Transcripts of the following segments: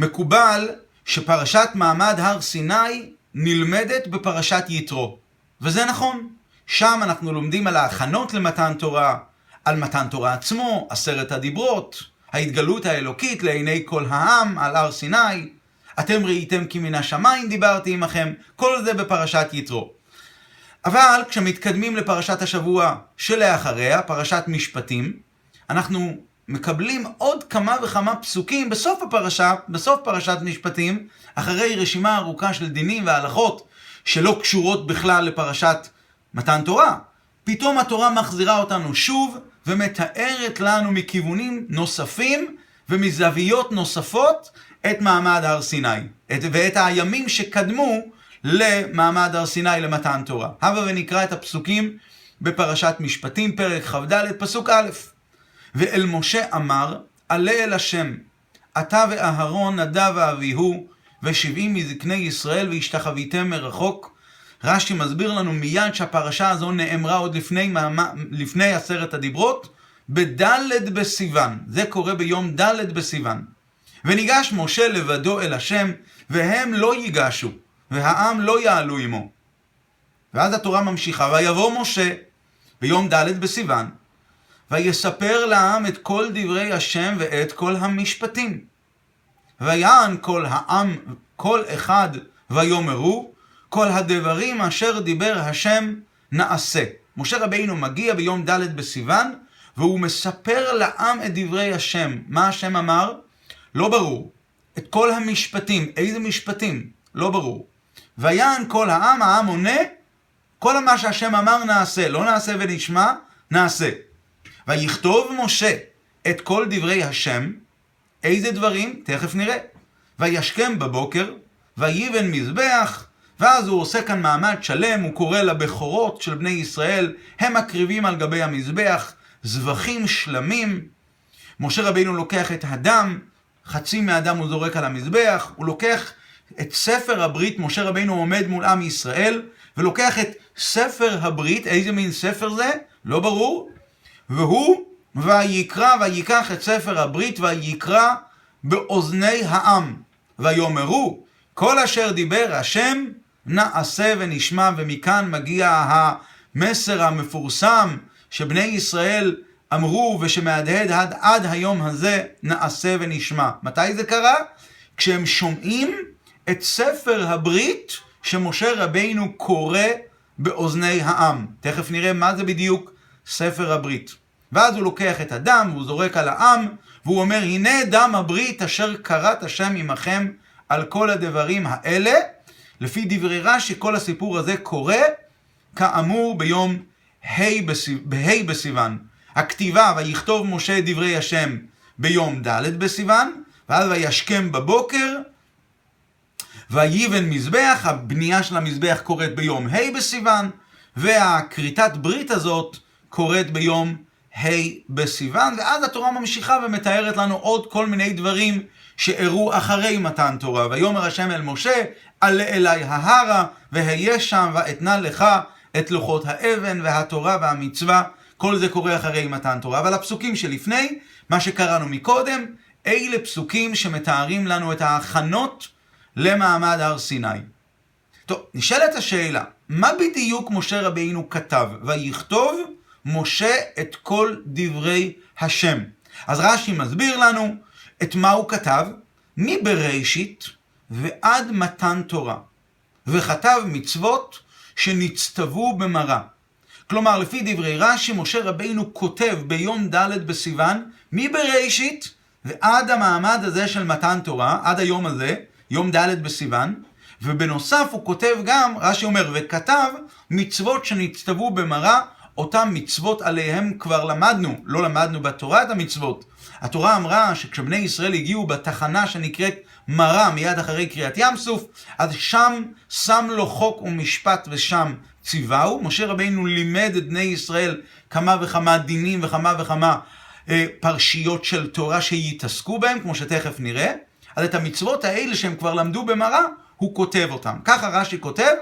מקובל שפרשת מעמד הר סיני נלמדת בפרשת יתרו. וזה נכון. שם אנחנו לומדים על ההכנות למתן תורה, על מתן תורה עצמו, עשרת הדיברות, ההתגלות האלוקית לעיני כל העם על הר סיני. אתם ראיתם כי מן השמיים דיברתי עמכם, כל זה בפרשת יתרו. אבל כשמתקדמים לפרשת השבוע שלאחריה, פרשת משפטים, אנחנו מקבלים עוד כמה וכמה פסוקים בסוף הפרשה, בסוף פרשת משפטים, אחרי רשימה ארוכה של דינים והלכות שלא קשורות בכלל לפרשת מתן תורה. פתאום התורה מחזירה אותנו שוב ומתארת לנו מכיוונים נוספים ומזוויות נוספות את מעמד הר סיני, את, ואת הימים שקדמו למעמד הר סיני למתן תורה. הבה ונקרא את הפסוקים בפרשת משפטים, פרק כ"ד, פסוק א'. ואל משה אמר, עלה אל השם, אתה ואהרון, נדב ואביהו, ושבעים מזקני ישראל, והשתחוויתם מרחוק. רש"י מסביר לנו מיד שהפרשה הזו נאמרה עוד לפני, לפני עשרת הדיברות, בדלת בסיוון. זה קורה ביום דלת בסיוון. וניגש משה לבדו אל השם, והם לא ייגשו, והעם לא יעלו עמו. ואז התורה ממשיכה, ויבוא משה ביום ד' בסיוון, ויספר לעם את כל דברי השם ואת כל המשפטים. ויען כל העם, כל אחד ויאמרו, כל הדברים אשר דיבר השם נעשה. משה רבינו מגיע ביום ד' בסיוון, והוא מספר לעם את דברי השם. מה השם אמר? לא ברור. את כל המשפטים. איזה משפטים? לא ברור. ויען כל העם, העם עונה, כל מה שהשם אמר נעשה. לא נעשה ונשמע, נעשה. ויכתוב משה את כל דברי השם, איזה דברים? תכף נראה. וישכם בבוקר, ויבן מזבח, ואז הוא עושה כאן מעמד שלם, הוא קורא לבכורות של בני ישראל, הם מקריבים על גבי המזבח זבחים שלמים. משה רבינו לוקח את הדם, חצי מהדם הוא זורק על המזבח, הוא לוקח את ספר הברית, משה רבינו עומד מול עם ישראל, ולוקח את ספר הברית, איזה מין ספר זה? לא ברור. והוא, ויקרא, ויקח את ספר הברית, ויקרא באוזני העם. ויאמרו, כל אשר דיבר השם, נעשה ונשמע, ומכאן מגיע המסר המפורסם שבני ישראל אמרו ושמהדהד עד, עד היום הזה, נעשה ונשמע. מתי זה קרה? כשהם שומעים את ספר הברית שמשה רבינו קורא באוזני העם. תכף נראה מה זה בדיוק ספר הברית. ואז הוא לוקח את הדם והוא זורק על העם, והוא אומר, הנה דם הברית אשר כרת השם עמכם על כל הדברים האלה. לפי דברי רש"י, כל הסיפור הזה קורה, כאמור, ביום ה' בסיוון. הכתיבה, ויכתוב משה דברי השם ביום ד' בסיוון, ואז וישכם בבוקר, ויבן מזבח, הבנייה של המזבח קורית ביום ה' בסיוון, והכריתת ברית הזאת קורית ביום ה' בסיוון, ואז התורה ממשיכה ומתארת לנו עוד כל מיני דברים שאירעו אחרי מתן תורה. ויאמר השם אל משה, עלה אלי ההרה, והיה שם, ואתנה לך את לוחות האבן והתורה והמצווה. כל זה קורה אחרי מתן תורה. אבל הפסוקים שלפני, מה שקראנו מקודם, אלה פסוקים שמתארים לנו את ההכנות למעמד הר סיני. טוב, נשאלת השאלה, מה בדיוק משה רבינו כתב? ויכתוב משה את כל דברי השם. אז רש"י מסביר לנו את מה הוא כתב, מבראשית ועד מתן תורה, וכתב מצוות שנצטוו במראה. כלומר, לפי דברי רש"י, משה רבינו כותב ביום ד' בסיוון, מבראשית ועד המעמד הזה של מתן תורה, עד היום הזה, יום ד' בסיוון, ובנוסף הוא כותב גם, רש"י אומר, וכתב מצוות שנצטוו במראה, אותם מצוות עליהם כבר למדנו, לא למדנו בתורה את המצוות. התורה אמרה שכשבני ישראל הגיעו בתחנה שנקראת מרה מיד אחרי קריאת ים סוף, אז שם שם לו חוק ומשפט ושם ציווהו. משה רבינו לימד את בני ישראל כמה וכמה דינים וכמה וכמה אה, פרשיות של תורה שיתעסקו בהם, כמו שתכף נראה. אז את המצוות האלה שהם כבר למדו במרה, הוא כותב אותם. ככה רש"י כותב,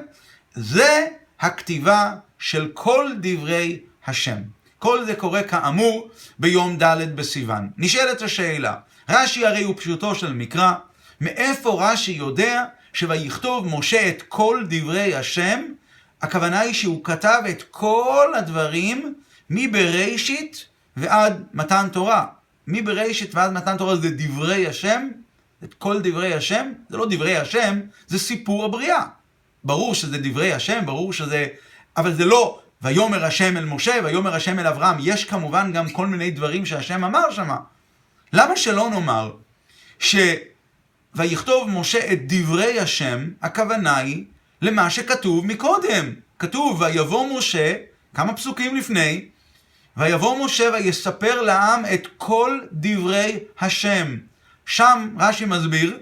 זה הכתיבה של כל דברי השם. כל זה קורה כאמור ביום ד' בסיוון. נשאלת השאלה, רש"י הרי הוא פשוטו של מקרא, מאיפה רש"י יודע שויכתוב משה את כל דברי השם? הכוונה היא שהוא כתב את כל הדברים מבראשית ועד מתן תורה. מבראשית ועד מתן תורה זה דברי השם, את כל דברי השם, זה לא דברי השם, זה סיפור הבריאה. ברור שזה דברי השם, ברור שזה... אבל זה לא ויאמר השם אל משה, ויאמר השם אל אברהם. יש כמובן גם כל מיני דברים שהשם אמר שמה. למה שלא נאמר ש... ויכתוב משה את דברי השם, הכוונה היא למה שכתוב מקודם. כתוב, ויבוא משה, כמה פסוקים לפני, ויבוא משה ויספר לעם את כל דברי השם. שם רש"י מסביר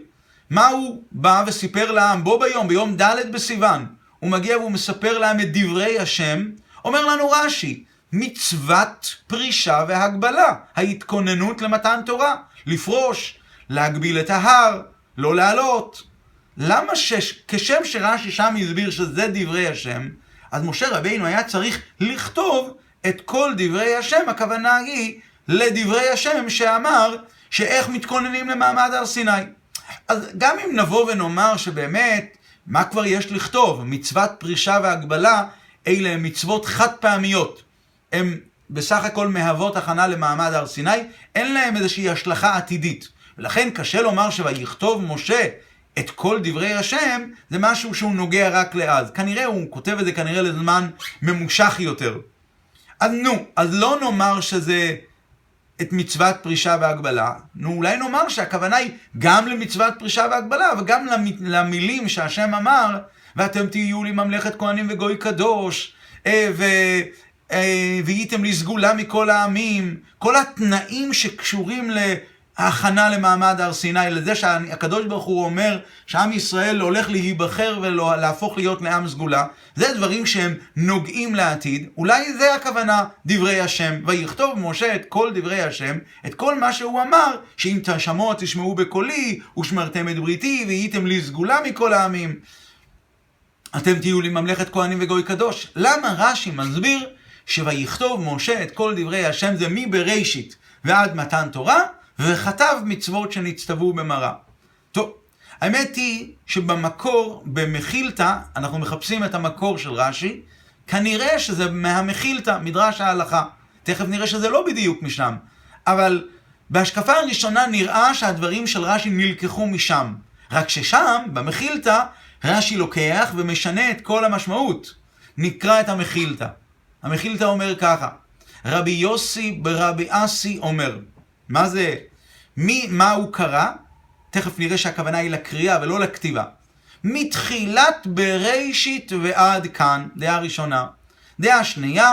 מה הוא בא וסיפר לעם בו ביום, ביום ד' בסיוון. הוא מגיע והוא מספר להם את דברי השם. אומר לנו רש"י, מצוות פרישה והגבלה, ההתכוננות למתן תורה, לפרוש, להגביל את ההר, לא לעלות. למה ש... כשם שרש"י שם הסביר שזה דברי השם, אז משה רבינו היה צריך לכתוב את כל דברי השם, הכוונה היא לדברי השם שאמר שאיך מתכוננים למעמד הר סיני. אז גם אם נבוא ונאמר שבאמת, מה כבר יש לכתוב? מצוות פרישה והגבלה, אלה הן מצוות חד פעמיות. הן בסך הכל מהוות הכנה למעמד הר סיני, אין להן איזושהי השלכה עתידית. ולכן קשה לומר שויכתוב משה את כל דברי השם, זה משהו שהוא נוגע רק לאז. כנראה הוא כותב את זה כנראה לזמן ממושך יותר. אז נו, אז לא נאמר שזה את מצוות פרישה והגבלה, נו אולי נאמר שהכוונה היא גם למצוות פרישה והגבלה וגם למילים שהשם אמר, ואתם תהיו לי ממלכת כהנים וגוי קדוש, אה, ו... אה, והייתם לי סגולה מכל העמים, כל התנאים שקשורים ההכנה למעמד הר סיני, לזה שהקדוש ברוך הוא אומר שעם ישראל הולך להיבחר ולהפוך להיות לעם סגולה, זה דברים שהם נוגעים לעתיד, אולי זה הכוונה דברי השם, ויכתוב משה את כל דברי השם, את כל מה שהוא אמר, שאם תשמעו תשמעו בקולי, ושמרתם את בריתי, והייתם לי סגולה מכל העמים. אתם תהיו לי ממלכת כהנים וגוי קדוש. למה רש"י מסביר שויכתוב משה את כל דברי השם זה מבראשית ועד מתן תורה, וכתב מצוות שנצטוו במראה. טוב, האמת היא שבמקור, במחילתא, אנחנו מחפשים את המקור של רש"י, כנראה שזה מהמחילתא, מדרש ההלכה. תכף נראה שזה לא בדיוק משם. אבל בהשקפה הראשונה נראה שהדברים של רש"י נלקחו משם. רק ששם, במחילתא, רש"י לוקח ומשנה את כל המשמעות. נקרא את המחילתא. המחילתא אומר ככה, רבי יוסי ברבי אסי אומר, מה זה, מי, מה הוא קרא? תכף נראה שהכוונה היא לקריאה ולא לכתיבה. מתחילת בראשית ועד כאן, דעה ראשונה. דעה שנייה,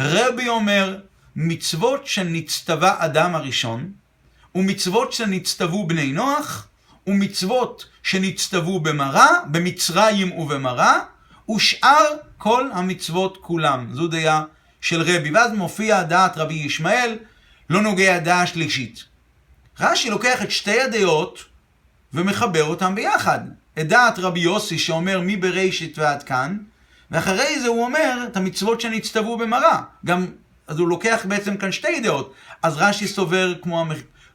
רבי אומר, מצוות שנצטווה אדם הראשון, ומצוות שנצטוו בני נוח, ומצוות שנצטוו במראה, במצרים ובמראה, ושאר כל המצוות כולם. זו דעה של רבי. ואז מופיע דעת רבי ישמעאל, לא נוגע דעה שלישית. רש"י לוקח את שתי הדעות ומחבר אותם ביחד. את דעת רבי יוסי שאומר מבראשית ועד כאן, ואחרי זה הוא אומר את המצוות שנצטוו במראה. גם, אז הוא לוקח בעצם כאן שתי דעות. אז רש"י סובר כמו,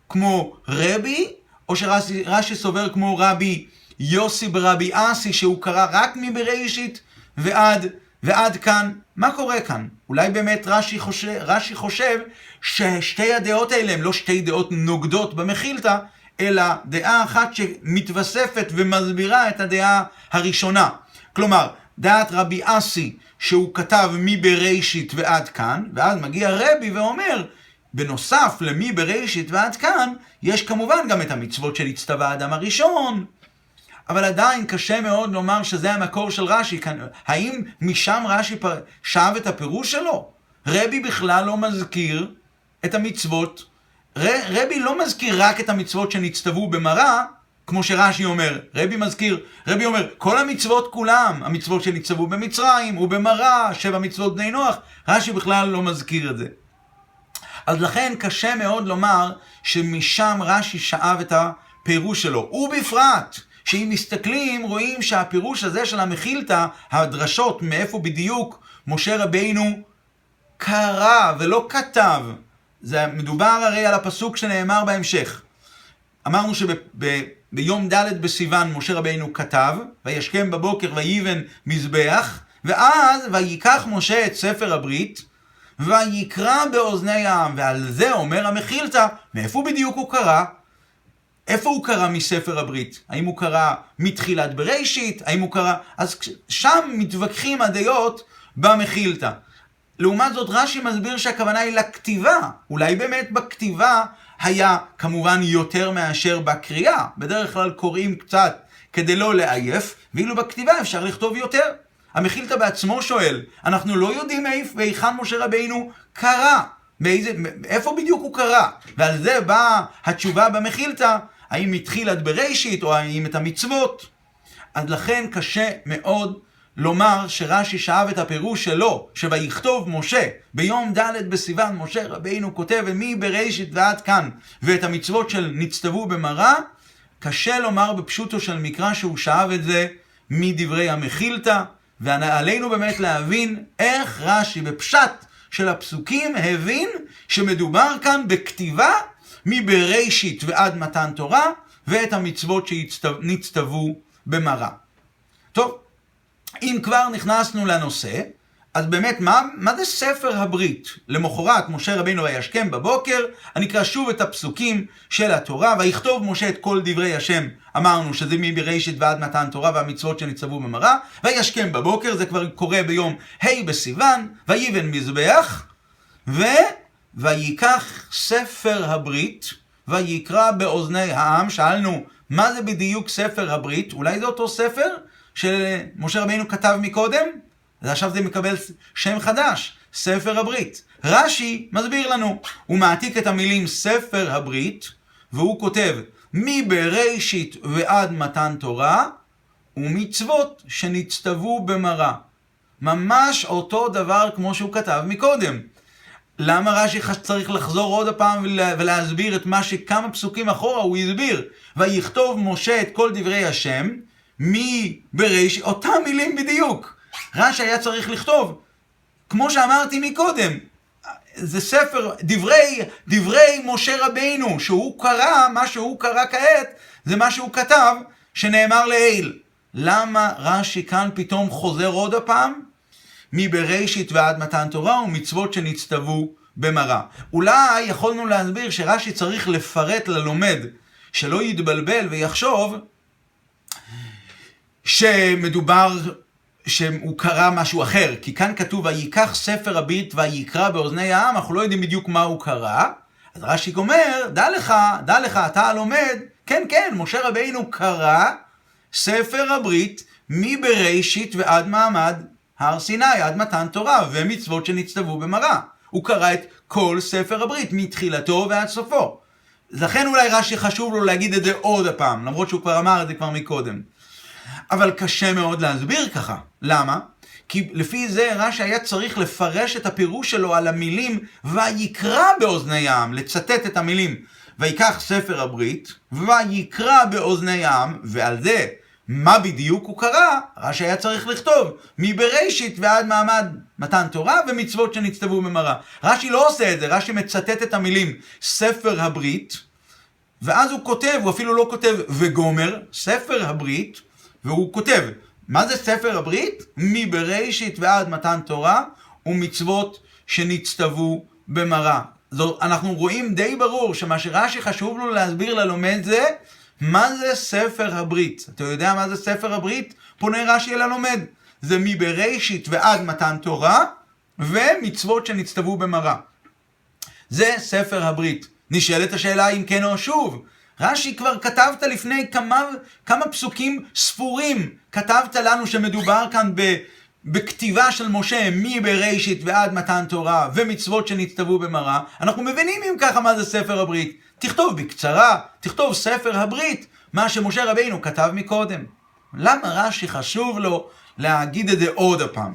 כמו רבי, או שרש"י סובר כמו רבי יוסי ברבי אסי, שהוא קרא רק מבראשית ועד, ועד כאן. מה קורה כאן? אולי באמת רש"י חושב, רש"י חושב ששתי הדעות האלה הן לא שתי דעות נוגדות במחילתא, אלא דעה אחת שמתווספת ומסבירה את הדעה הראשונה. כלומר, דעת רבי אסי, שהוא כתב מבראשית ועד כאן, ואז מגיע רבי ואומר, בנוסף למי בראשית ועד כאן, יש כמובן גם את המצוות של הצטווה האדם הראשון, אבל עדיין קשה מאוד לומר שזה המקור של רש"י. האם משם רש"י שאב את הפירוש שלו? רבי בכלל לא מזכיר את המצוות. רבי לא מזכיר רק את המצוות שנצטוו במראה, כמו שרש"י אומר. רבי מזכיר, רבי אומר, כל המצוות כולם, המצוות שנצטוו במצרים ובמראה, שבע מצוות בני נוח, רש"י בכלל לא מזכיר את זה. אז לכן קשה מאוד לומר שמשם רש"י שאב את הפירוש שלו. ובפרט, שאם מסתכלים רואים שהפירוש הזה של המחילתא, הדרשות מאיפה בדיוק משה רבינו קרא ולא כתב. זה מדובר הרי על הפסוק שנאמר בהמשך. אמרנו ביום ד' בסיוון משה רבינו כתב, וישכם בבוקר ויבן מזבח, ואז ויקח משה את ספר הברית, ויקרא באוזני העם, ועל זה אומר המחילתא, מאיפה בדיוק הוא קרא? איפה הוא קרא מספר הברית? האם הוא קרא מתחילת בראשית? האם הוא קרא... אז שם מתווכחים הדעות במחילתא. לעומת זאת רש"י מסביר שהכוונה היא לכתיבה. אולי באמת בכתיבה היה כמובן יותר מאשר בקריאה. בדרך כלל קוראים קצת כדי לא לעייף, ואילו בכתיבה אפשר לכתוב יותר. המחילתא בעצמו שואל, אנחנו לא יודעים היכן משה רבינו קרא. מאיזה, איפה בדיוק הוא קרא? ועל זה באה התשובה במחילתא, האם התחיל עד בראשית, או האם את המצוות. אז לכן קשה מאוד לומר שרש"י שאב את הפירוש שלו, שויכתוב משה, ביום ד' בסיוון משה רבינו כותב מבראשית ועד כאן, ואת המצוות של נצטוו במראה, קשה לומר בפשוטו של מקרא שהוא שאב את זה מדברי המחילתא, ועלינו באמת להבין איך רש"י בפשט של הפסוקים הבין שמדובר כאן בכתיבה מבראשית ועד מתן תורה, ואת המצוות שנצטוו במראה. טוב, אם כבר נכנסנו לנושא, אז באמת, מה, מה זה ספר הברית? למחרת, משה רבינו וישכם בבוקר, אני אקרא שוב את הפסוקים של התורה, ויכתוב משה את כל דברי השם, אמרנו שזה מבראשית ועד מתן תורה והמצוות שנצטוו במראה, וישכם בבוקר, זה כבר קורה ביום ה' בסיוון, ויבן מזבח, ו... ויקח ספר הברית, ויקרא באוזני העם, שאלנו, מה זה בדיוק ספר הברית? אולי זה אותו ספר שמשה רבינו כתב מקודם? ועכשיו זה מקבל שם חדש, ספר הברית. רש"י מסביר לנו, הוא מעתיק את המילים ספר הברית, והוא כותב, מבראשית ועד מתן תורה, ומצוות שנצטוו במראה. ממש אותו דבר כמו שהוא כתב מקודם. למה רש"י צריך לחזור עוד הפעם ולהסביר את מה שכמה פסוקים אחורה הוא הסביר? ויכתוב משה את כל דברי השם, מבראשית, אותם מילים בדיוק. רש"י היה צריך לכתוב, כמו שאמרתי מקודם, זה ספר, דברי, דברי משה רבינו, שהוא קרא, מה שהוא קרא כעת, זה מה שהוא כתב, שנאמר לעיל. למה רש"י כאן פתאום חוזר עוד הפעם? מבראשית ועד מתן תורה ומצוות שנצטוו במראה. אולי יכולנו להסביר שרש"י צריך לפרט ללומד, שלא יתבלבל ויחשוב שמדובר שהוא קרא משהו אחר, כי כאן כתוב ויקח ספר הברית ויקרא באוזני העם, אנחנו לא יודעים בדיוק מה הוא קרא. אז רש"י אומר, דע לך, דע לך, אתה הלומד, כן, כן, משה רבינו קרא ספר הברית מבראשית ועד מעמד הר סיני, עד מתן תורה, ומצוות שנצטוו במראה. הוא קרא את כל ספר הברית, מתחילתו ועד סופו. לכן אולי רש"י חשוב לו להגיד את זה עוד הפעם, למרות שהוא כבר אמר את זה כבר מקודם. אבל קשה מאוד להסביר ככה. למה? כי לפי זה רש"י היה צריך לפרש את הפירוש שלו על המילים ויקרא באוזני העם, לצטט את המילים ויקח ספר הברית ויקרא באוזני העם, ועל זה מה בדיוק הוא קרא, רש"י היה צריך לכתוב מבראשית ועד מעמד מתן תורה ומצוות שנצטוו במראה. רש"י לא עושה את זה, רש"י מצטט את המילים ספר הברית, ואז הוא כותב, הוא אפילו לא כותב וגומר, ספר הברית, והוא כותב, מה זה ספר הברית? מבראשית ועד מתן תורה ומצוות שנצטוו במראה. אנחנו רואים די ברור שמה שרש"י חשוב לו להסביר ללומד זה מה זה ספר הברית. אתה יודע מה זה ספר הברית? פונה רש"י אל הלומד. זה מבראשית ועד מתן תורה ומצוות שנצטוו במראה. זה ספר הברית. נשאלת השאלה אם כן או שוב. רש"י כבר כתבת לפני כמה, כמה פסוקים ספורים, כתבת לנו שמדובר כאן ב, בכתיבה של משה מבראשית ועד מתן תורה ומצוות שנצטוו במראה, אנחנו מבינים אם ככה מה זה ספר הברית. תכתוב בקצרה, תכתוב ספר הברית, מה שמשה רבינו כתב מקודם. למה רש"י חשוב לו להגיד את זה עוד הפעם?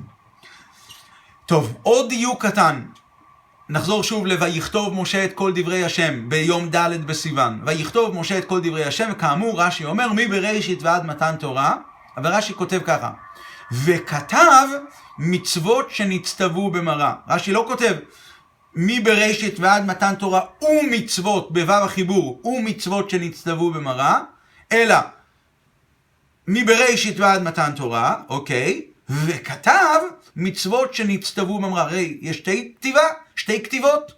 טוב, עוד דיוק קטן. נחזור שוב ל"ויכתוב משה את כל דברי השם" ביום ד' בסיוון. ויכתוב משה את כל דברי השם, וכאמור רש"י אומר מבראשית ועד מתן תורה, אבל רש"י כותב ככה: וכתב מצוות שנצטוו במראה. רש"י לא כותב מבראשית ועד מתן תורה ומצוות, בו"ב החיבור, ומצוות שנצטוו במראה, אלא מבראשית ועד מתן תורה, אוקיי, וכתב מצוות שנצטוו במראה. הרי יש שתי כתיבה, שתי כתיבות.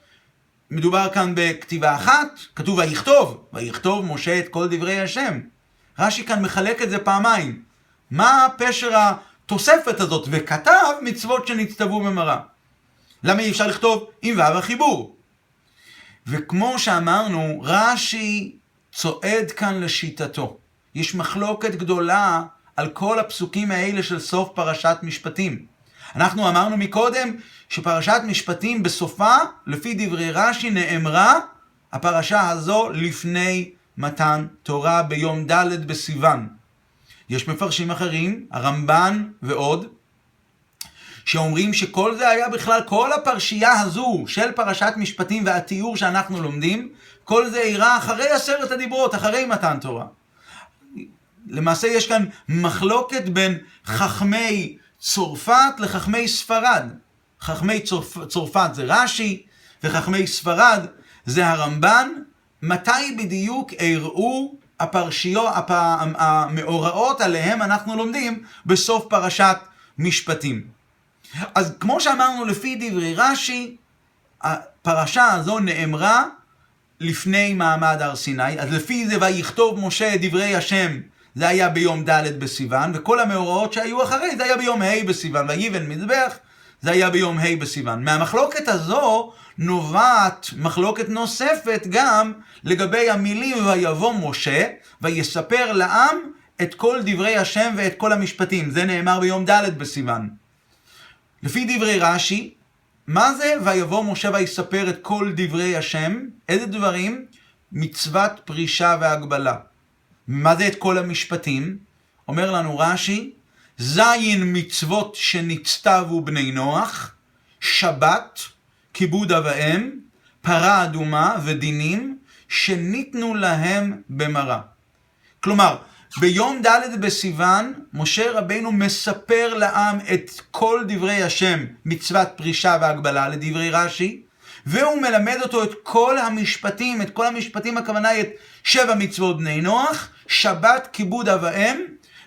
מדובר כאן בכתיבה אחת, כתוב ויכתוב, ויכתוב משה את כל דברי השם. רש"י כאן מחלק את זה פעמיים. מה פשר התוספת הזאת? וכתב מצוות שנצטוו במראה. למה אי אפשר לכתוב עם ו' החיבור? וכמו שאמרנו, רש"י צועד כאן לשיטתו. יש מחלוקת גדולה על כל הפסוקים האלה של סוף פרשת משפטים. אנחנו אמרנו מקודם שפרשת משפטים בסופה, לפי דברי רש"י, נאמרה הפרשה הזו לפני מתן תורה ביום ד' בסיוון. יש מפרשים אחרים, הרמב"ן ועוד, שאומרים שכל זה היה בכלל, כל הפרשייה הזו של פרשת משפטים והתיאור שאנחנו לומדים, כל זה אירע אחרי עשרת הדיברות, אחרי מתן תורה. למעשה יש כאן מחלוקת בין חכמי צרפת לחכמי ספרד. חכמי צורפ, צרפת זה רש"י, וחכמי ספרד זה הרמב"ן. מתי בדיוק אירעו הפרשיות, הפ... המאורעות עליהם אנחנו לומדים בסוף פרשת משפטים. אז כמו שאמרנו, לפי דברי רש"י, הפרשה הזו נאמרה לפני מעמד הר סיני, אז לפי זה ויכתוב משה את דברי השם, זה היה ביום ד' בסיוון, וכל המאורעות שהיו אחרי זה היה ביום ה' בסיוון, ויבן מזבח, זה היה ביום ה' בסיוון. מהמחלוקת הזו נובעת מחלוקת נוספת גם לגבי המילים ויבוא משה, ויספר לעם את כל דברי השם ואת כל המשפטים. זה נאמר ביום ד' בסיוון. לפי דברי רש"י, מה זה ויבוא משה ויספר את כל דברי השם? איזה דברים? מצוות פרישה והגבלה. מה זה את כל המשפטים? אומר לנו רש"י, זין מצוות שנצטוו בני נוח, שבת, כיבוד אב ואם, פרה אדומה ודינים שניתנו להם במראה. כלומר, ביום ד' בסיוון, משה רבינו מספר לעם את כל דברי השם, מצוות פרישה והגבלה, לדברי רש"י, והוא מלמד אותו את כל המשפטים, את כל המשפטים הכוונה את שבע מצוות בני נוח, שבת, כיבוד אב ואם,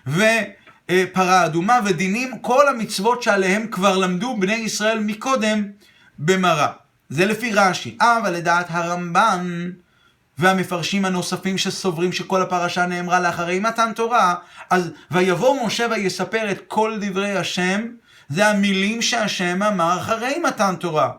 ופרה אדומה ודינים, כל המצוות שעליהם כבר למדו בני ישראל מקודם במראה. זה לפי רש"י. אבל לדעת הרמב"ן, והמפרשים הנוספים שסוברים שכל הפרשה נאמרה לאחרי מתן תורה, אז ויבוא משה ויספר את כל דברי השם, זה המילים שהשם אמר אחרי מתן תורה.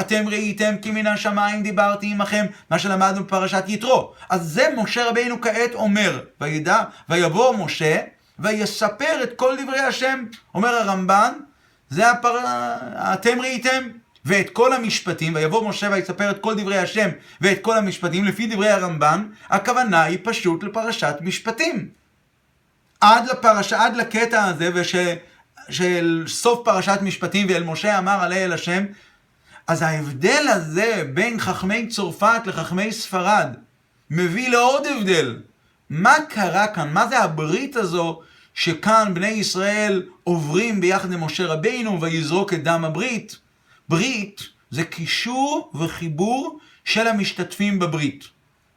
אתם ראיתם כי מן השמיים דיברתי עמכם, מה שלמדנו בפרשת יתרו. אז זה משה רבינו כעת אומר, וידע, ויבוא משה, ויספר את כל דברי השם. אומר הרמב"ן, זה הפר... אתם ראיתם, ואת כל המשפטים, ויבוא משה ויספר את כל דברי השם ואת כל המשפטים, לפי דברי הרמב"ן, הכוונה היא פשוט לפרשת משפטים. עד לפרשה, עד לקטע הזה, וש... של סוף פרשת משפטים, ואל משה אמר עלי אל השם, אז ההבדל הזה בין חכמי צרפת לחכמי ספרד מביא לעוד הבדל. מה קרה כאן? מה זה הברית הזו שכאן בני ישראל עוברים ביחד עם משה רבינו ויזרוק את דם הברית? ברית זה קישור וחיבור של המשתתפים בברית.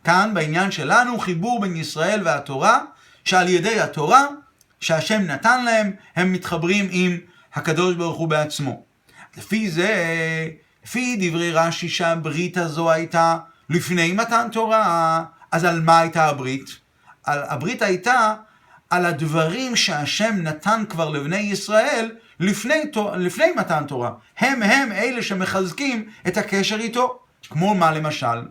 כאן בעניין שלנו חיבור בין ישראל והתורה, שעל ידי התורה שהשם נתן להם, הם מתחברים עם הקדוש ברוך הוא בעצמו. לפי זה, לפי דברי רש"י שהברית הזו הייתה לפני מתן תורה, אז על מה הייתה הברית? על, הברית הייתה על הדברים שהשם נתן כבר לבני ישראל לפני, לפני מתן תורה. הם הם אלה שמחזקים את הקשר איתו. כמו מה למשל?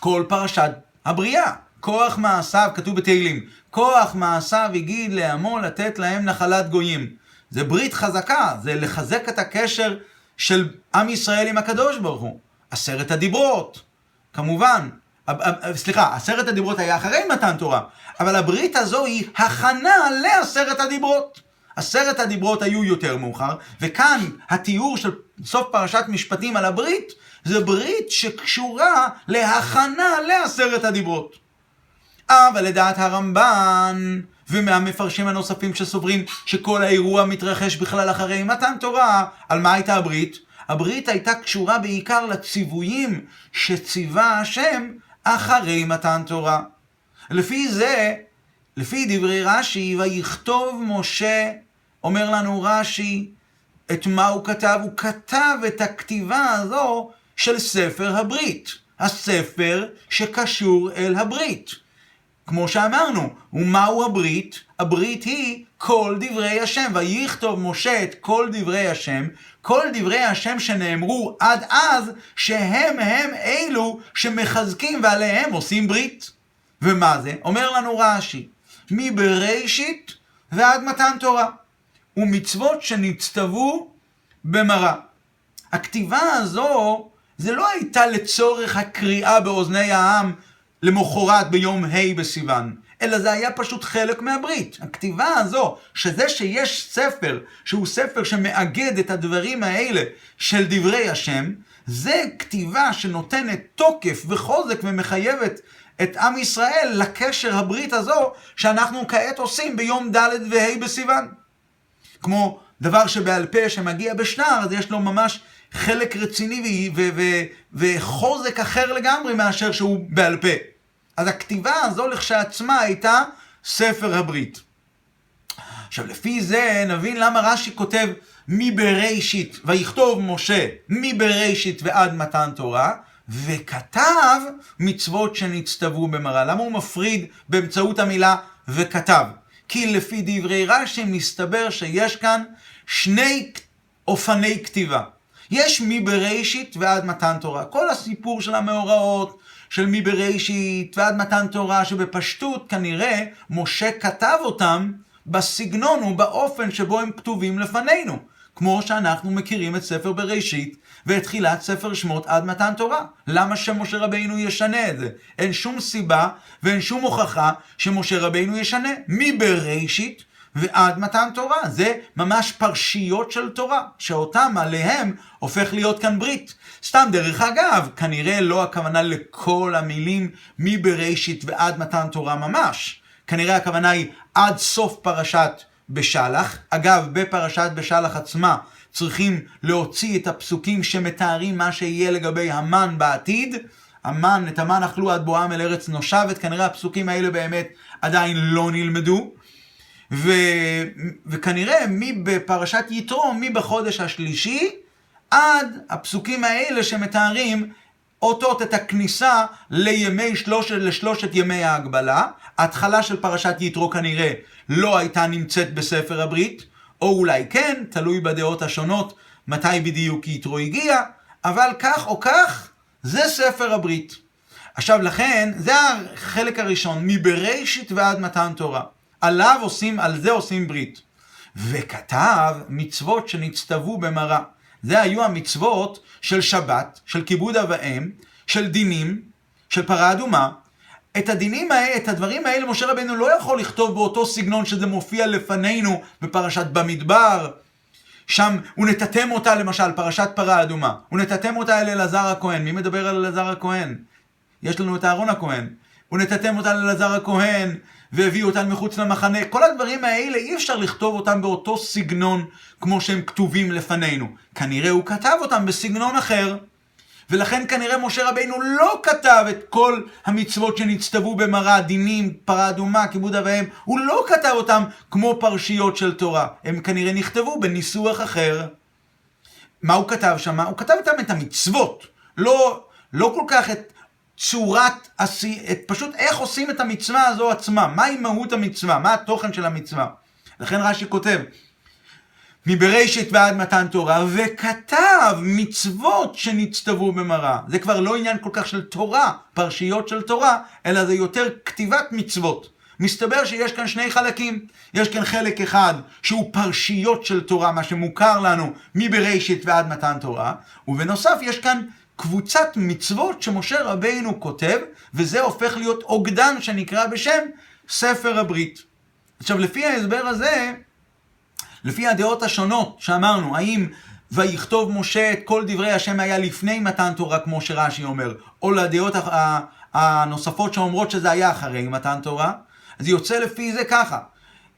כל פרשת הבריאה. כוח מעשיו, כתוב בתהילים, כוח מעשיו הגיד לעמו לתת להם נחלת גויים. זה ברית חזקה, זה לחזק את הקשר של עם ישראל עם הקדוש ברוך הוא. עשרת הדיברות, כמובן. סליחה, עשרת הדיברות היה אחרי מתן תורה, אבל הברית הזו היא הכנה לעשרת הדיברות. עשרת הדיברות היו יותר מאוחר, וכאן התיאור של סוף פרשת משפטים על הברית, זה ברית שקשורה להכנה לעשרת הדיברות. אבל לדעת הרמב"ן, ומהמפרשים הנוספים שסוברים שכל האירוע מתרחש בכלל אחרי מתן תורה, על מה הייתה הברית? הברית הייתה קשורה בעיקר לציוויים שציווה השם אחרי מתן תורה. לפי זה, לפי דברי רש"י, ויכתוב משה, אומר לנו רש"י, את מה הוא כתב? הוא כתב את הכתיבה הזו של ספר הברית. הספר שקשור אל הברית. כמו שאמרנו, ומהו הברית? הברית היא כל דברי השם, ויכתוב משה את כל דברי השם, כל דברי השם שנאמרו עד אז, שהם הם אלו שמחזקים ועליהם עושים ברית. ומה זה? אומר לנו רש"י, מבראשית ועד מתן תורה, ומצוות שנצטוו במראה. הכתיבה הזו, זה לא הייתה לצורך הקריאה באוזני העם למחרת ביום ה' בסיוון, אלא זה היה פשוט חלק מהברית. הכתיבה הזו, שזה שיש ספר, שהוא ספר שמאגד את הדברים האלה של דברי השם, זה כתיבה שנותנת תוקף וחוזק ומחייבת את עם ישראל לקשר הברית הזו שאנחנו כעת עושים ביום ד' וה' בסיוון. כמו דבר שבעל פה שמגיע בשנר, אז יש לו ממש חלק רציני וחוזק אחר לגמרי מאשר שהוא בעל פה. אז הכתיבה הזו לכשעצמה הייתה ספר הברית. עכשיו, לפי זה נבין למה רש"י כותב מבראשית, ויכתוב משה מבראשית ועד מתן תורה, וכתב מצוות שנצטוו במראה. למה הוא מפריד באמצעות המילה וכתב? כי לפי דברי רש"י מסתבר שיש כאן שני אופני כתיבה. יש מבראשית ועד מתן תורה. כל הסיפור של המאורעות, של מבראשית ועד מתן תורה, שבפשטות כנראה משה כתב אותם בסגנון ובאופן שבו הם כתובים לפנינו. כמו שאנחנו מכירים את ספר בראשית ואת תחילת ספר שמות עד מתן תורה. למה שמשה רבינו ישנה את זה? אין שום סיבה ואין שום הוכחה שמשה רבינו ישנה. מבראשית ועד מתן תורה. זה ממש פרשיות של תורה, שאותם עליהם הופך להיות כאן ברית. סתם דרך אגב, כנראה לא הכוונה לכל המילים מבראשית ועד מתן תורה ממש. כנראה הכוונה היא עד סוף פרשת בשלח. אגב, בפרשת בשלח עצמה צריכים להוציא את הפסוקים שמתארים מה שיהיה לגבי המן בעתיד. המן, את המן אכלו עד בואם אל ארץ נושבת, כנראה הפסוקים האלה באמת עדיין לא נלמדו. ו, וכנראה מי בפרשת יתרו, מי בחודש השלישי, עד הפסוקים האלה שמתארים אותות את הכניסה לימי שלושת, לשלושת ימי ההגבלה. ההתחלה של פרשת יתרו כנראה לא הייתה נמצאת בספר הברית, או אולי כן, תלוי בדעות השונות מתי בדיוק יתרו הגיע, אבל כך או כך, זה ספר הברית. עכשיו לכן, זה החלק הראשון, מבראשית ועד מתן תורה. עליו עושים, על זה עושים ברית. וכתב מצוות שנצטוו במראה. זה היו המצוות של שבת, של כיבוד אב ואם, של דינים, של פרה אדומה. את הדינים האלה, את הדברים האלה, משה רבנו לא יכול לכתוב באותו סגנון שזה מופיע לפנינו בפרשת במדבר. שם ונתתם אותה למשל, פרשת פרה אדומה. ונתתם אותה אל אלעזר הכהן. מי מדבר על אלעזר הכהן? יש לנו את אהרון הכהן. ונתתם אותה לאלעזר הכהן, והביאו אותם מחוץ למחנה. כל הדברים האלה אי אפשר לכתוב אותם באותו סגנון כמו שהם כתובים לפנינו. כנראה הוא כתב אותם בסגנון אחר. ולכן כנראה משה רבינו לא כתב את כל המצוות שנצטוו במראה, דינים, פרה אדומה, כיבוד אביהם, הוא לא כתב אותם כמו פרשיות של תורה. הם כנראה נכתבו בניסוח אחר. מה הוא כתב שם? הוא כתב איתם את המצוות. לא, לא כל כך את צורת, את פשוט איך עושים את המצווה הזו עצמה, מהי מהות המצווה, מה התוכן של המצווה. לכן רש"י כותב, מבראשית ועד מתן תורה, וכתב מצוות שנצטוו במראה. זה כבר לא עניין כל כך של תורה, פרשיות של תורה, אלא זה יותר כתיבת מצוות. מסתבר שיש כאן שני חלקים. יש כאן חלק אחד שהוא פרשיות של תורה, מה שמוכר לנו מבראשית ועד מתן תורה, ובנוסף יש כאן קבוצת מצוות שמשה רבינו כותב, וזה הופך להיות אוגדן שנקרא בשם ספר הברית. עכשיו, לפי ההסבר הזה, לפי הדעות השונות שאמרנו, האם ויכתוב משה את כל דברי השם היה לפני מתן תורה, כמו שרש"י אומר, או לדעות הנוספות שאומרות שזה היה אחרי מתן תורה, אז יוצא לפי זה ככה.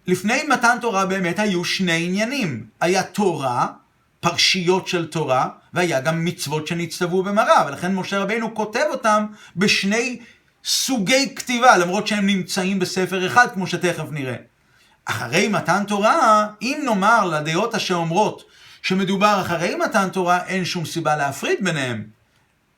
לפני מתן תורה באמת היו שני עניינים. היה תורה, פרשיות של תורה, והיה גם מצוות שנצטוו במראה, ולכן משה רבינו כותב אותם בשני סוגי כתיבה, למרות שהם נמצאים בספר אחד, כמו שתכף נראה. אחרי מתן תורה, אם נאמר לדעות השאומרות שמדובר אחרי מתן תורה, אין שום סיבה להפריד ביניהם.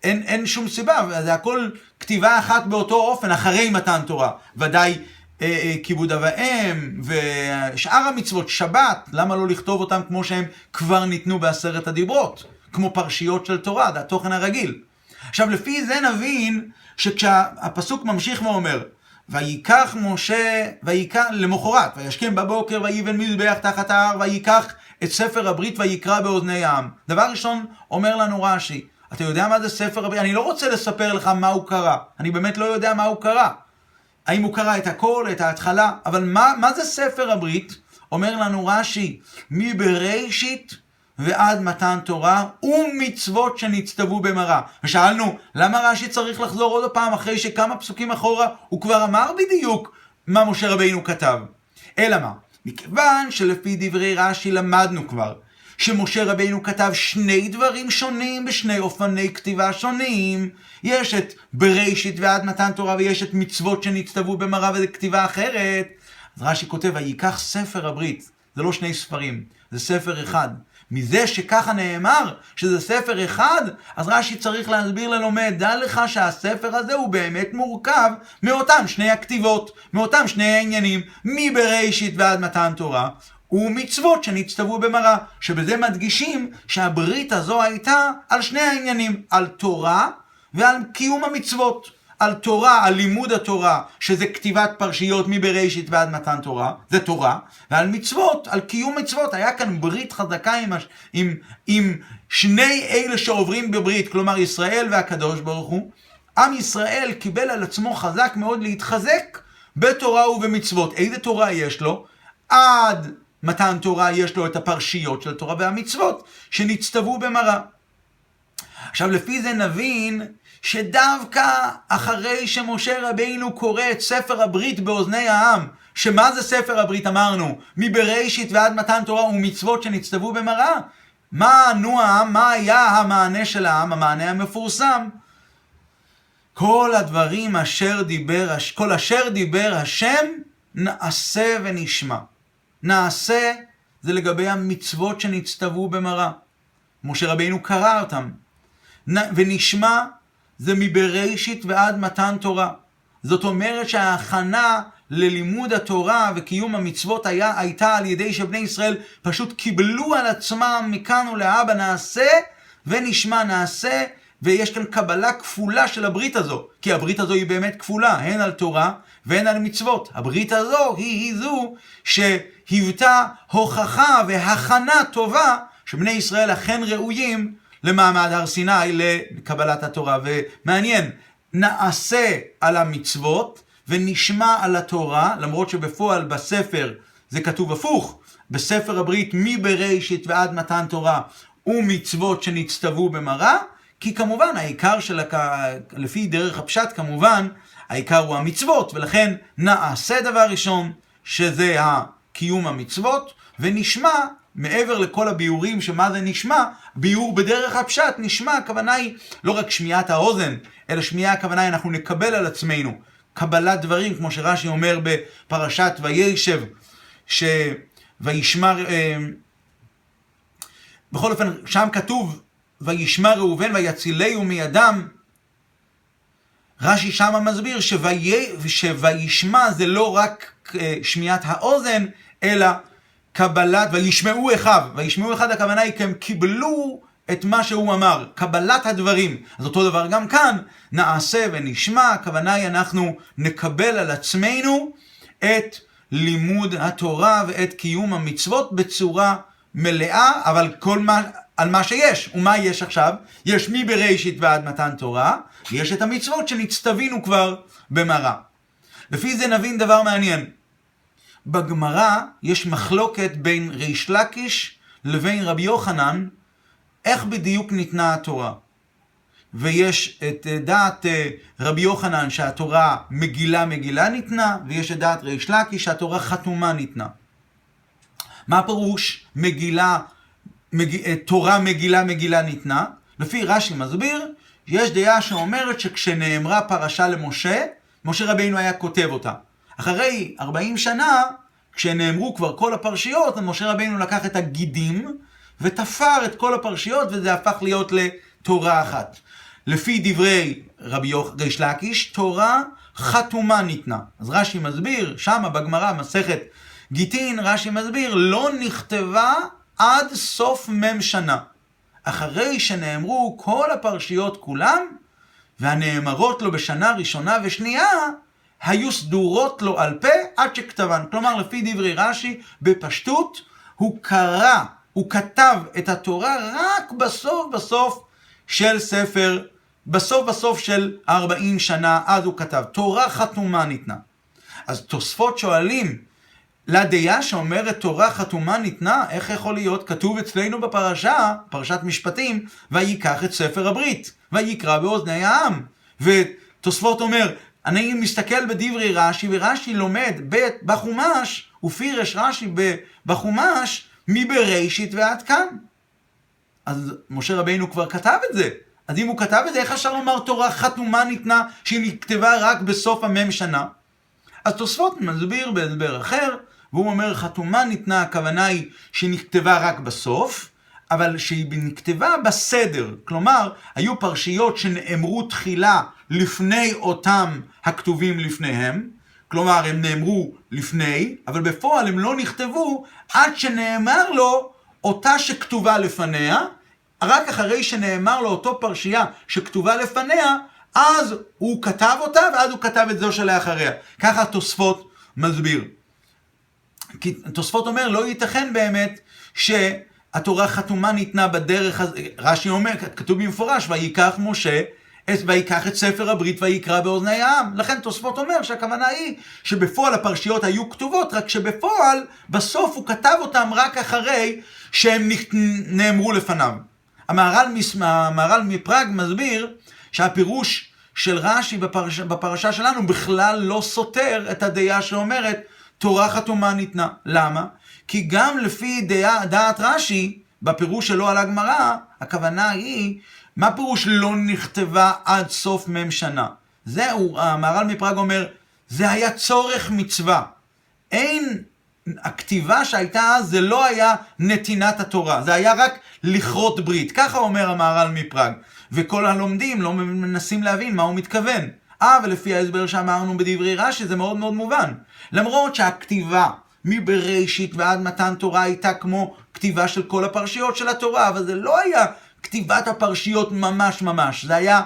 אין, אין שום סיבה, זה הכל כתיבה אחת באותו אופן, אחרי מתן תורה. ודאי אה, אה, כיבוד אב ואם, ושאר המצוות, שבת, למה לא לכתוב אותם כמו שהם כבר ניתנו בעשרת הדיברות? כמו פרשיות של תורה, זה התוכן הרגיל. עכשיו, לפי זה נבין שכשהפסוק ממשיך ואומר, ויקח משה, ויקח, למחרת, וישכם בבוקר, ויבן מזבח תחת ההר, ויקח את ספר הברית ויקרא באוזני העם. דבר ראשון, אומר לנו רש"י, אתה יודע מה זה ספר הברית? אני לא רוצה לספר לך מה הוא קרא, אני באמת לא יודע מה הוא קרא. האם הוא קרא את הכל, את ההתחלה, אבל מה, מה זה ספר הברית? אומר לנו רש"י, מבראשית ועד מתן תורה ומצוות שנצטוו במראה. ושאלנו, למה רש"י צריך לחזור עוד פעם אחרי שכמה פסוקים אחורה הוא כבר אמר בדיוק מה משה רבינו כתב? אלא מה? מכיוון שלפי דברי רש"י למדנו כבר שמשה רבינו כתב שני דברים שונים בשני אופני כתיבה שונים. יש את בראשית ועד מתן תורה ויש את מצוות שנצטוו במראה וזו כתיבה אחרת. אז רש"י כותב, וייקח ספר הברית. זה לא שני ספרים, זה ספר אחד. מזה שככה נאמר, שזה ספר אחד, אז רש"י צריך להסביר ללומד, דע לך שהספר הזה הוא באמת מורכב מאותם שני הכתיבות, מאותם שני העניינים, מבראשית ועד מתן תורה, ומצוות שנצטוו במראה, שבזה מדגישים שהברית הזו הייתה על שני העניינים, על תורה ועל קיום המצוות. על תורה, על לימוד התורה, שזה כתיבת פרשיות מבראשית ועד מתן תורה, זה תורה, ועל מצוות, על קיום מצוות. היה כאן ברית חזקה עם, עם, עם שני אלה שעוברים בברית, כלומר ישראל והקדוש ברוך הוא. עם ישראל קיבל על עצמו חזק מאוד להתחזק בתורה ובמצוות. איזה תורה יש לו? עד מתן תורה יש לו את הפרשיות של התורה והמצוות שנצטוו במראה. עכשיו לפי זה נבין שדווקא אחרי שמשה רבינו קורא את ספר הברית באוזני העם, שמה זה ספר הברית אמרנו? מבראשית ועד מתן תורה ומצוות שנצטוו במראה? מה ענו העם? מה היה המענה של העם? המענה המפורסם. כל הדברים אשר דיבר, כל אשר דיבר השם, נעשה ונשמע. נעשה זה לגבי המצוות שנצטוו במראה. משה רבינו קרא אותם. ונשמע זה מבראשית ועד מתן תורה. זאת אומרת שההכנה ללימוד התורה וקיום המצוות היה, הייתה על ידי שבני ישראל פשוט קיבלו על עצמם מכאן ולהבא נעשה ונשמע נעשה ויש כאן קבלה כפולה של הברית הזו, כי הברית הזו היא באמת כפולה, הן על תורה והן על מצוות. הברית הזו היא היא זו שהיוותה הוכחה והכנה טובה שבני ישראל אכן ראויים למעמד הר סיני לקבלת התורה. ומעניין, נעשה על המצוות ונשמע על התורה, למרות שבפועל בספר זה כתוב הפוך, בספר הברית מבראשית ועד מתן תורה ומצוות שנצטוו במראה, כי כמובן העיקר של, הק... לפי דרך הפשט כמובן, העיקר הוא המצוות, ולכן נעשה דבר ראשון, שזה קיום המצוות, ונשמע מעבר לכל הביאורים שמה זה נשמע, ביאור בדרך הפשט נשמע, הכוונה היא לא רק שמיעת האוזן, אלא שמיעה הכוונה היא אנחנו נקבל על עצמנו קבלת דברים, כמו שרש"י אומר בפרשת וישב, שוישמע, אה, בכל אופן, שם כתוב וישמע ראובן ויצילהו מידם. רש"י שמה מסביר שווי, שוישמע זה לא רק אה, שמיעת האוזן, אלא קבלת, וישמעו אחיו, וישמעו אחד הכוונה היא כי הם קיבלו את מה שהוא אמר, קבלת הדברים. אז אותו דבר גם כאן, נעשה ונשמע, הכוונה היא אנחנו נקבל על עצמנו את לימוד התורה ואת קיום המצוות בצורה מלאה, אבל כל מה, על מה שיש. ומה יש עכשיו? יש מבראשית ועד מתן תורה, ויש את המצוות שנצטווינו כבר במראה. לפי זה נבין דבר מעניין. בגמרא יש מחלוקת בין ריש לקיש לבין רבי יוחנן, איך בדיוק ניתנה התורה. ויש את דעת אה, רבי יוחנן שהתורה מגילה מגילה ניתנה, ויש את דעת ריש לקיש שהתורה חתומה ניתנה. מה פירוש מגילה, מג... אה, תורה מגילה מגילה ניתנה? לפי רש"י מסביר, יש דעה שאומרת שכשנאמרה פרשה למשה, משה רבינו היה כותב אותה. אחרי 40 שנה, כשנאמרו כבר כל הפרשיות, משה רבינו לקח את הגידים ותפר את כל הפרשיות, וזה הפך להיות לתורה אחת. לפי דברי רבי ריש לקיש, תורה חתומה ניתנה. אז רש"י מסביר, שמה בגמרא, מסכת גיטין, רש"י מסביר, לא נכתבה עד סוף מ' שנה. אחרי שנאמרו כל הפרשיות כולם, והנאמרות לו בשנה ראשונה ושנייה, היו סדורות לו על פה עד שכתבן. כלומר, לפי דברי רש"י, בפשטות, הוא קרא, הוא כתב את התורה רק בסוף בסוף של ספר, בסוף בסוף של 40 שנה, אז הוא כתב. תורה חתומה ניתנה. אז תוספות שואלים, לדעה שאומרת תורה חתומה ניתנה, איך יכול להיות? כתוב אצלנו בפרשה, פרשת משפטים, ויקח את ספר הברית, ויקרא באוזני העם. ותוספות אומר, אני מסתכל בדברי רש"י, ורש"י לומד בחומש, ופירש רש"י בחומש, מבראשית ועד כאן. אז משה רבינו כבר כתב את זה. אז אם הוא כתב את זה, איך אפשר לומר תורה חתומה ניתנה, שהיא נכתבה רק בסוף המם שנה? אז תוספות מסביר בהסבר אחר, והוא אומר חתומה ניתנה, הכוונה היא שהיא נכתבה רק בסוף, אבל שהיא נכתבה בסדר. כלומר, היו פרשיות שנאמרו תחילה לפני אותם הכתובים לפניהם, כלומר הם נאמרו לפני, אבל בפועל הם לא נכתבו עד שנאמר לו אותה שכתובה לפניה, רק אחרי שנאמר לו אותו פרשייה שכתובה לפניה, אז הוא כתב אותה ואז הוא כתב את זו שלאחריה. ככה תוספות מסביר. כי תוספות אומר, לא ייתכן באמת שהתורה חתומה ניתנה בדרך רש"י אומר, כתוב במפורש, ויקח משה ויקח את ספר הברית ויקרא באוזני העם. לכן תוספות אומר שהכוונה היא שבפועל הפרשיות היו כתובות, רק שבפועל בסוף הוא כתב אותם רק אחרי שהם נאמרו לפניו. המהר"ל, המהר"ל מפראג מסביר שהפירוש של רש"י בפרש, בפרשה שלנו בכלל לא סותר את הדעה שאומרת תורה חתומה ניתנה. למה? כי גם לפי דעה, דעת רש"י, בפירוש שלו על הגמרא, הכוונה היא מה פירוש לא נכתבה עד סוף מ' שנה? זהו, המהר"ל מפראג אומר, זה היה צורך מצווה. אין, הכתיבה שהייתה אז, זה לא היה נתינת התורה, זה היה רק לכרות ברית. ככה אומר המהר"ל מפראג. וכל הלומדים לא מנסים להבין מה הוא מתכוון. אה, ולפי ההסבר שאמרנו בדברי רש"י, זה מאוד מאוד מובן. למרות שהכתיבה מבראשית ועד מתן תורה הייתה כמו כתיבה של כל הפרשיות של התורה, אבל זה לא היה כתיבת הפרשיות ממש ממש. זה היה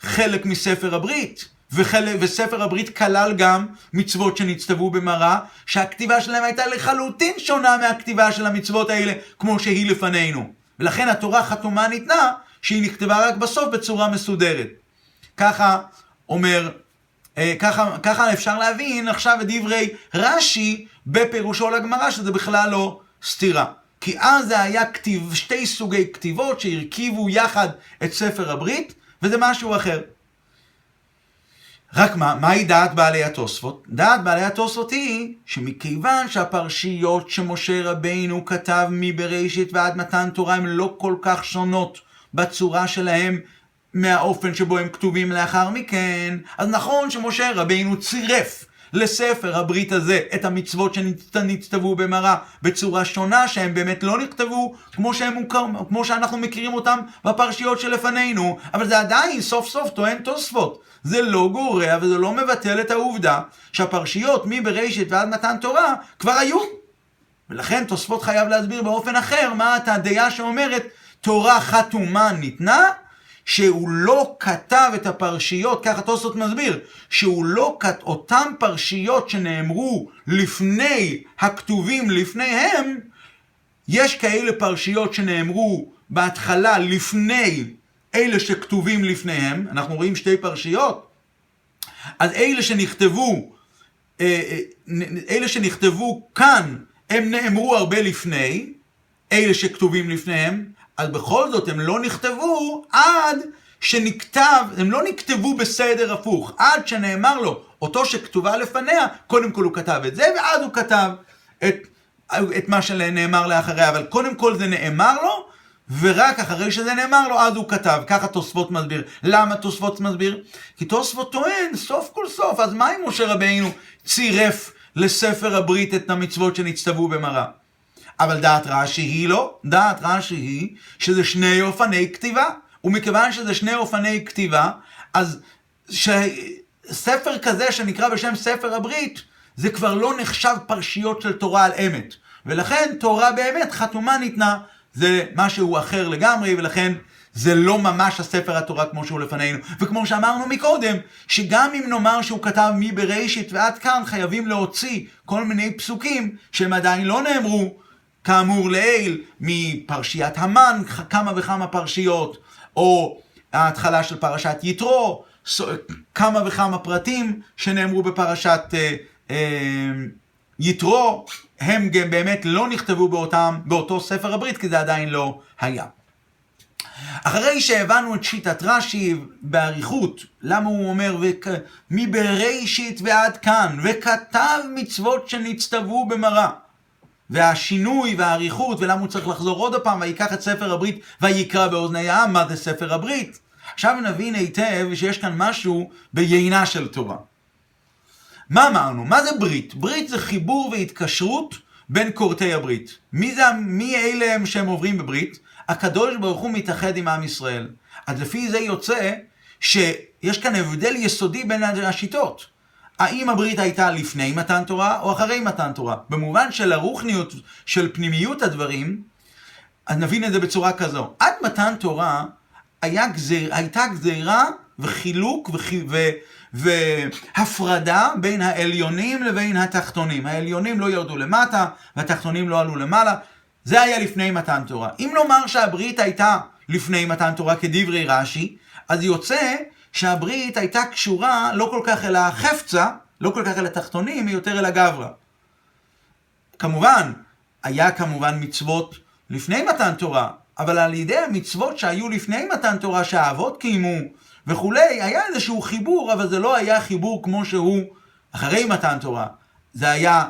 חלק מספר הברית. וחלק, וספר הברית כלל גם מצוות שנצטוו במראה, שהכתיבה שלהם הייתה לחלוטין שונה מהכתיבה של המצוות האלה, כמו שהיא לפנינו. ולכן התורה חתומה ניתנה, שהיא נכתבה רק בסוף בצורה מסודרת. ככה אומר, ככה, ככה אפשר להבין עכשיו את דברי רש"י בפירושו לגמרא, שזה בכלל לא סתירה. כי אז זה היה כתיב, שתי סוגי כתיבות שהרכיבו יחד את ספר הברית, וזה משהו אחר. רק מה, מהי דעת בעלי התוספות? דעת בעלי התוספות היא שמכיוון שהפרשיות שמשה רבינו כתב מבראשית ועד מתן תורה הן לא כל כך שונות בצורה שלהם מהאופן שבו הם כתובים לאחר מכן, אז נכון שמשה רבינו צירף לספר הברית הזה את המצוות שנצטוו במראה בצורה שונה, שהם באמת לא נכתבו כמו, שהם מוכר, כמו שאנחנו מכירים אותם בפרשיות שלפנינו, אבל זה עדיין סוף סוף טוען תוספות. זה לא גורע וזה לא מבטל את העובדה שהפרשיות מבראשית ועד מתן תורה כבר היו. ולכן תוספות חייב להסביר באופן אחר מה את הדעה שאומרת תורה חתומה ניתנה שהוא לא כתב את הפרשיות, ככה תוספות מסביר, שהוא לא כתב, אותן פרשיות שנאמרו לפני הכתובים לפניהם, יש כאלה פרשיות שנאמרו בהתחלה לפני אלה שכתובים לפניהם, אנחנו רואים שתי פרשיות, אז אלה שנכתבו, אה, אה, אלה שנכתבו כאן, הם נאמרו הרבה לפני, אלה שכתובים לפניהם, אז בכל זאת הם לא נכתבו עד שנכתב, הם לא נכתבו בסדר הפוך, עד שנאמר לו, אותו שכתובה לפניה, קודם כל הוא כתב את זה, ואז הוא כתב את, את מה שנאמר לאחריה, אבל קודם כל זה נאמר לו, ורק אחרי שזה נאמר לו, אז הוא כתב. ככה תוספות מסביר. למה תוספות מסביר? כי תוספות טוען, סוף כל סוף, אז מה אם משה רבינו צירף לספר הברית את המצוות שנצטוו במראה? אבל דעת רש"י היא לא, דעת רש"י היא שזה שני אופני כתיבה. ומכיוון שזה שני אופני כתיבה, אז ספר כזה שנקרא בשם ספר הברית, זה כבר לא נחשב פרשיות של תורה על אמת. ולכן תורה באמת חתומה ניתנה, זה משהו אחר לגמרי, ולכן זה לא ממש הספר התורה כמו שהוא לפנינו. וכמו שאמרנו מקודם, שגם אם נאמר שהוא כתב מבראשית ועד כאן, חייבים להוציא כל מיני פסוקים שהם עדיין לא נאמרו, כאמור לעיל, מפרשיית המן, כמה וכמה פרשיות, או ההתחלה של פרשת יתרו, כמה וכמה פרטים שנאמרו בפרשת אה, אה, יתרו, הם גם באמת לא נכתבו באותם, באותו ספר הברית, כי זה עדיין לא היה. אחרי שהבנו את שיטת רש"י באריכות, למה הוא אומר מבראשית ועד כאן, וכתב מצוות שנצטוו במראה. והשינוי והאריכות, ולמה הוא צריך לחזור עוד פעם, ויקח את ספר הברית ויקרא באוזני העם, מה זה ספר הברית? עכשיו נבין היטב שיש כאן משהו ביינה של תורה. מה אמרנו? מה זה ברית? ברית זה חיבור והתקשרות בין כורתי הברית. מי, זה, מי אלה הם שהם עוברים בברית? הקדוש ברוך הוא מתאחד עם עם ישראל. אז לפי זה יוצא שיש כאן הבדל יסודי בין השיטות. האם הברית הייתה לפני מתן תורה או אחרי מתן תורה? במובן של הרוחניות, של פנימיות הדברים, אז נבין את זה בצורה כזו. עד מתן תורה היה גזיר, הייתה גזירה וחילוק וח, ו, והפרדה בין העליונים לבין התחתונים. העליונים לא ירדו למטה והתחתונים לא עלו למעלה. זה היה לפני מתן תורה. אם נאמר שהברית הייתה לפני מתן תורה כדברי רש"י, אז יוצא שהברית הייתה קשורה לא כל כך אל החפצה, לא כל כך אל התחתונים, יותר אל הגברא. כמובן, היה כמובן מצוות לפני מתן תורה, אבל על ידי המצוות שהיו לפני מתן תורה שהאבות קיימו וכולי, היה איזשהו חיבור, אבל זה לא היה חיבור כמו שהוא אחרי מתן תורה. זה היה,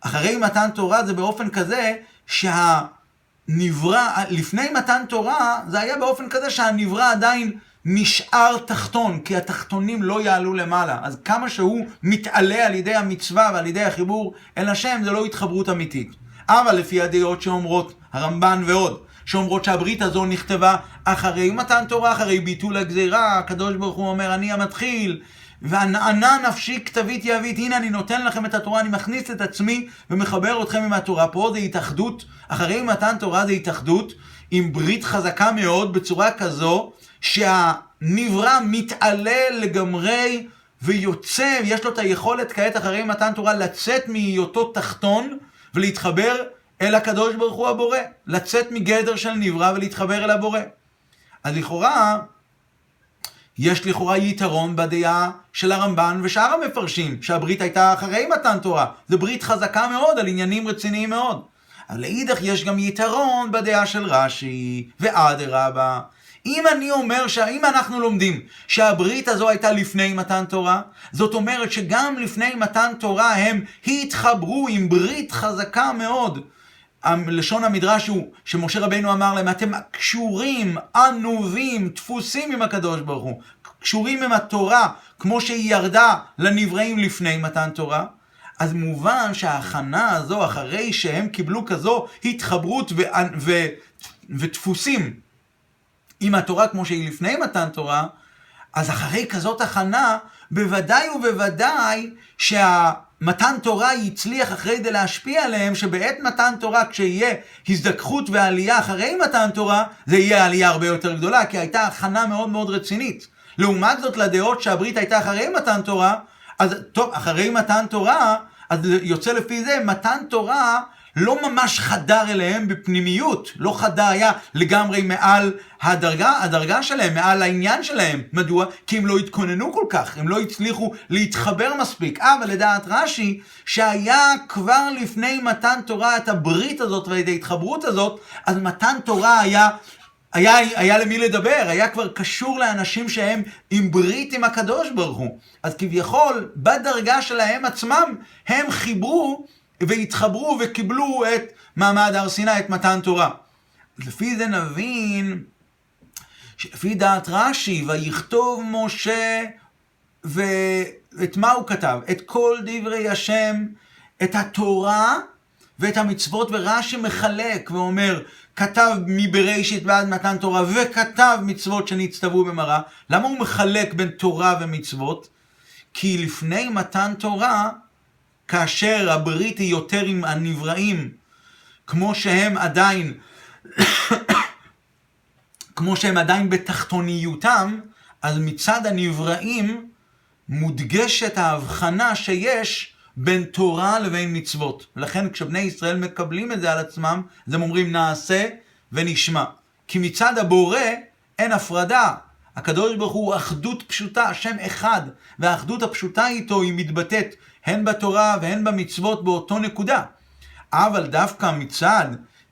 אחרי מתן תורה זה באופן כזה שהנברא, לפני מתן תורה זה היה באופן כזה שהנברא עדיין נשאר תחתון, כי התחתונים לא יעלו למעלה. אז כמה שהוא מתעלה על ידי המצווה ועל ידי החיבור אל השם, זה לא התחברות אמיתית. אבל לפי הדעות שאומרות, הרמב"ן ועוד, שאומרות שהברית הזו נכתבה אחרי מתן תורה, אחרי ביטול הגזירה, הקדוש ברוך הוא אומר, אני המתחיל, וענה נפשי כתבית יבית, הנה אני נותן לכם את התורה, אני מכניס את עצמי ומחבר אתכם עם התורה. פה זה התאחדות, אחרי מתן תורה זה התאחדות עם ברית חזקה מאוד, בצורה כזו שהנברא מתעלה לגמרי ויוצא, יש לו את היכולת כעת אחרי מתן תורה לצאת מהיותו תחתון ולהתחבר אל הקדוש ברוך הוא הבורא. לצאת מגדר של נברא ולהתחבר אל הבורא. אז לכאורה, יש לכאורה יתרון בדעה של הרמב"ן ושאר המפרשים, שהברית הייתה אחרי מתן תורה. זו ברית חזקה מאוד על עניינים רציניים מאוד. אבל לאידך יש גם יתרון בדעה של רש"י, ואדרבה, אם אני אומר, אם אנחנו לומדים שהברית הזו הייתה לפני מתן תורה, זאת אומרת שגם לפני מתן תורה הם התחברו עם ברית חזקה מאוד. לשון המדרש הוא שמשה רבינו אמר להם, אתם קשורים, ענובים, דפוסים עם הקדוש ברוך הוא, קשורים עם התורה, כמו שהיא ירדה לנבראים לפני מתן תורה. אז מובן שההכנה הזו, אחרי שהם קיבלו כזו התחברות ו... ו... ודפוסים עם התורה כמו שהיא לפני מתן תורה, אז אחרי כזאת הכנה, בוודאי ובוודאי שהמתן תורה יצליח אחרי זה להשפיע עליהם, שבעת מתן תורה, כשיהיה הזדככות ועלייה אחרי מתן תורה, זה יהיה עלייה הרבה יותר גדולה, כי הייתה הכנה מאוד מאוד רצינית. לעומת זאת, לדעות שהברית הייתה אחרי מתן תורה, אז טוב, אחרי מתן תורה, אז יוצא לפי זה, מתן תורה לא ממש חדר אליהם בפנימיות, לא חדר, היה לגמרי מעל הדרגה, הדרגה שלהם, מעל העניין שלהם. מדוע? כי הם לא התכוננו כל כך, הם לא הצליחו להתחבר מספיק. אבל לדעת רש"י, שהיה כבר לפני מתן תורה את הברית הזאת ואת ההתחברות הזאת, אז מתן תורה היה היה, היה למי לדבר, היה כבר קשור לאנשים שהם עם ברית עם הקדוש ברוך הוא. אז כביכול, בדרגה שלהם עצמם, הם חיברו והתחברו וקיבלו את מעמד הר סיני, את מתן תורה. לפי זה נבין שלפי דעת רש"י, ויכתוב משה, ואת מה הוא כתב? את כל דברי השם, את התורה ואת המצוות, ורש"י מחלק ואומר, כתב מבראשית ועד מתן תורה, וכתב מצוות שנצטוו במראה. למה הוא מחלק בין תורה ומצוות? כי לפני מתן תורה, כאשר הברית היא יותר עם הנבראים, כמו שהם עדיין, כמו שהם עדיין בתחתוניותם, אז מצד הנבראים מודגשת ההבחנה שיש בין תורה לבין מצוות. ולכן כשבני ישראל מקבלים את זה על עצמם, אז הם אומרים נעשה ונשמע. כי מצד הבורא אין הפרדה. הקדוש ברוך הוא אחדות פשוטה, השם אחד, והאחדות הפשוטה איתו היא מתבטאת הן בתורה והן במצוות באותו נקודה. אבל דווקא מצד,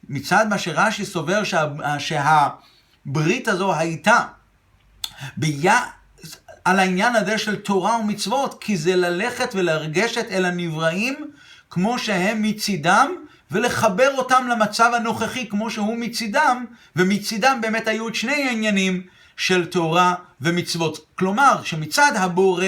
מצד מה שרש"י סובר שה, שהברית הזו הייתה בי... על העניין הזה של תורה ומצוות, כי זה ללכת ולרגשת אל הנבראים כמו שהם מצידם, ולחבר אותם למצב הנוכחי כמו שהוא מצידם, ומצידם באמת היו את שני העניינים של תורה ומצוות. כלומר, שמצד הבורא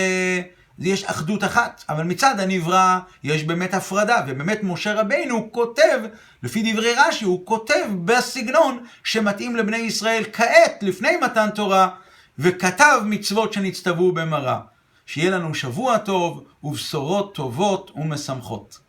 יש אחדות אחת, אבל מצד הנברא יש באמת הפרדה, ובאמת משה רבינו כותב, לפי דברי רש"י, הוא כותב בסגנון שמתאים לבני ישראל כעת, לפני מתן תורה, וכתב מצוות שנצטוו במראה. שיהיה לנו שבוע טוב ובשורות טובות ומשמחות.